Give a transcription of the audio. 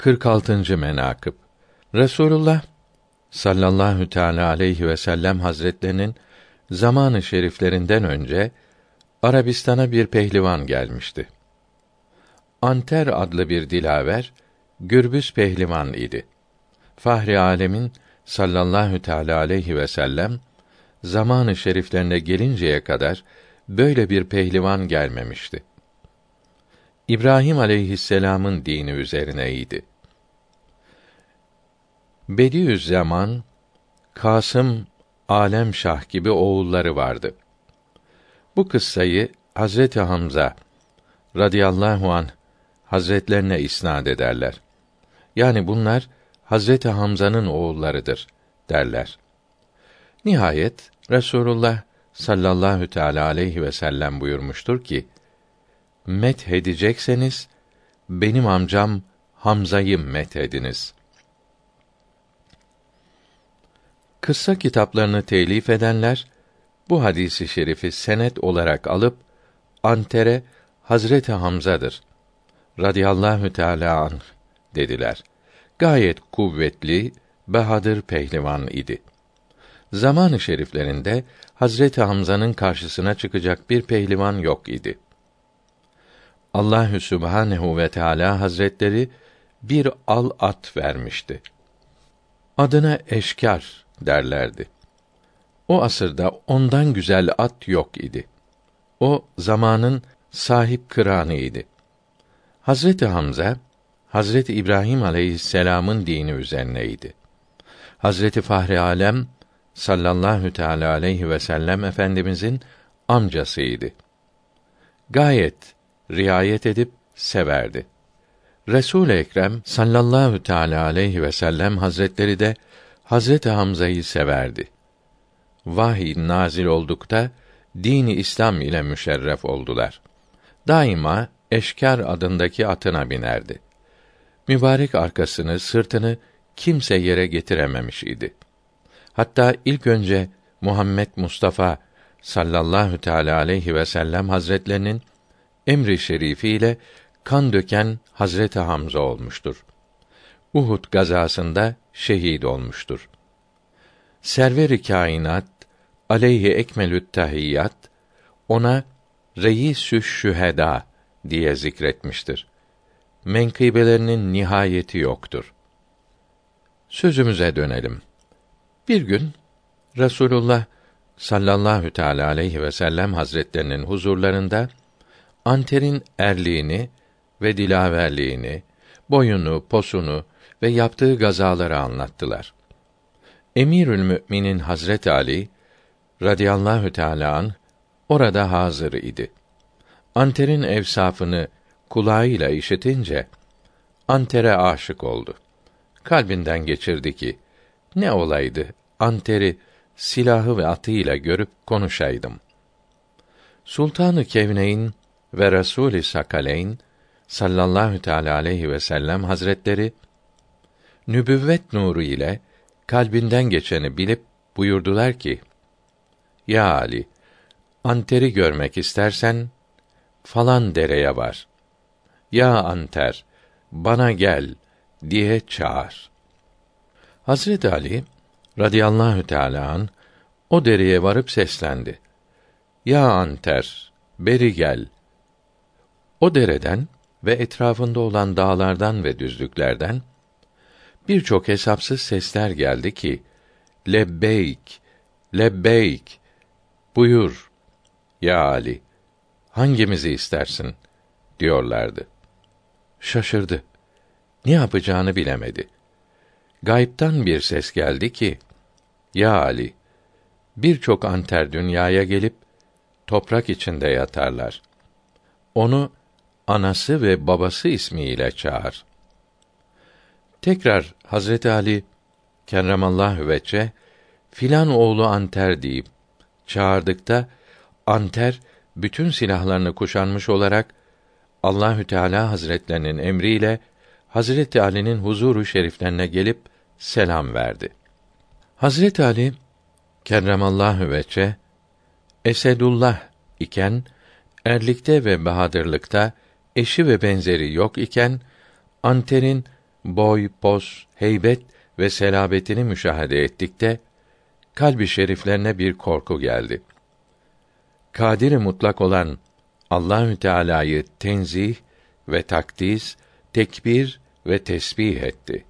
46. menakıb Resulullah sallallahu teala aleyhi ve sellem hazretlerinin zamanı şeriflerinden önce Arabistan'a bir pehlivan gelmişti. Anter adlı bir dilaver gürbüz pehlivan idi. Fahri alemin sallallahu teala aleyhi ve sellem zamanı şeriflerine gelinceye kadar böyle bir pehlivan gelmemişti. İbrahim aleyhisselam'ın dini üzerineydi. Bediüzzaman, Kasım, Alem Şah gibi oğulları vardı. Bu kıssayı Hazreti Hamza radıyallahu an hazretlerine isnad ederler. Yani bunlar Hazreti Hamza'nın oğullarıdır derler. Nihayet Resulullah sallallahu teala aleyhi ve sellem buyurmuştur ki: Met edecekseniz benim amcam Hamza'yı met ediniz. Kıssa kitaplarını telif edenler bu hadisi şerifi senet olarak alıp Anter'e Hazreti Hamza'dır radıyallahu teala anh dediler. Gayet kuvvetli, bahadır pehlivan idi. Zamanı şeriflerinde Hazreti Hamza'nın karşısına çıkacak bir pehlivan yok idi. Allahü Sübhanehu ve Teala Hazretleri bir al at vermişti. Adına Eşkar derlerdi. O asırda ondan güzel at yok idi. O zamanın sahip kıranı idi. Hazreti Hamza Hazreti İbrahim aleyhisselam'ın dini üzerineydi. Hazreti Fahri Alem sallallahu teala aleyhi ve sellem efendimizin amcasıydı. Gayet riayet edip severdi. Resul Ekrem sallallahu teala aleyhi ve sellem hazretleri de Hazreti Hamza'yı severdi. Vahiy nazil oldukta dini İslam ile müşerref oldular. Daima Eşkar adındaki atına binerdi. Mübarek arkasını, sırtını kimse yere getirememiş idi. Hatta ilk önce Muhammed Mustafa sallallahu teala aleyhi ve sellem hazretlerinin emri şerifiyle kan döken Hazreti Hamza olmuştur. Uhud gazasında şehit olmuştur. Server-i kainat aleyhi ekmelü't tahiyyat ona reisü şüheda diye zikretmiştir. Menkıbelerinin nihayeti yoktur. Sözümüze dönelim. Bir gün Resulullah sallallahu teala aleyhi ve sellem hazretlerinin huzurlarında Anter'in erliğini ve dilaverliğini, boyunu, posunu ve yaptığı gazaları anlattılar. Emirül Müminin Hazret Ali radıyallahu teala an orada hazır idi. Anter'in evsafını kulağıyla işitince Anter'e aşık oldu. Kalbinden geçirdi ki ne olaydı Anter'i silahı ve atıyla görüp konuşaydım. Sultanı Kevneyn ve Resul-i Sakaleyn sallallahu teala aleyhi ve sellem hazretleri nübüvvet nuru ile kalbinden geçeni bilip buyurdular ki: Ya Ali, Anter'i görmek istersen falan dereye var. Ya Anter, bana gel diye çağır. Hazret Ali radıyallahu teala o dereye varıp seslendi. Ya Anter, beri gel. O dereden ve etrafında olan dağlardan ve düzlüklerden birçok hesapsız sesler geldi ki lebbeyk lebbeyk buyur ya Ali hangimizi istersin diyorlardı. Şaşırdı. Ne yapacağını bilemedi. Gayiptan bir ses geldi ki: Ya Ali, birçok anter dünyaya gelip toprak içinde yatarlar. Onu anası ve babası ismiyle çağır. Tekrar Hazreti Ali kerremallahu veçe filan oğlu Anter deyip çağırdıkta Anter bütün silahlarını kuşanmış olarak Allahü Teala Hazretlerinin emriyle Hazreti Ali'nin huzuru şeriflerine gelip selam verdi. Hazreti Ali kerremallahu veçe Esedullah iken erlikte ve bahadırlıkta eşi ve benzeri yok iken Anter'in boy, pos, heybet ve selabetini müşahede ettikte kalbi şeriflerine bir korku geldi. Kadir mutlak olan Allahü Teala'yı tenzih ve takdis, tekbir ve tesbih etti.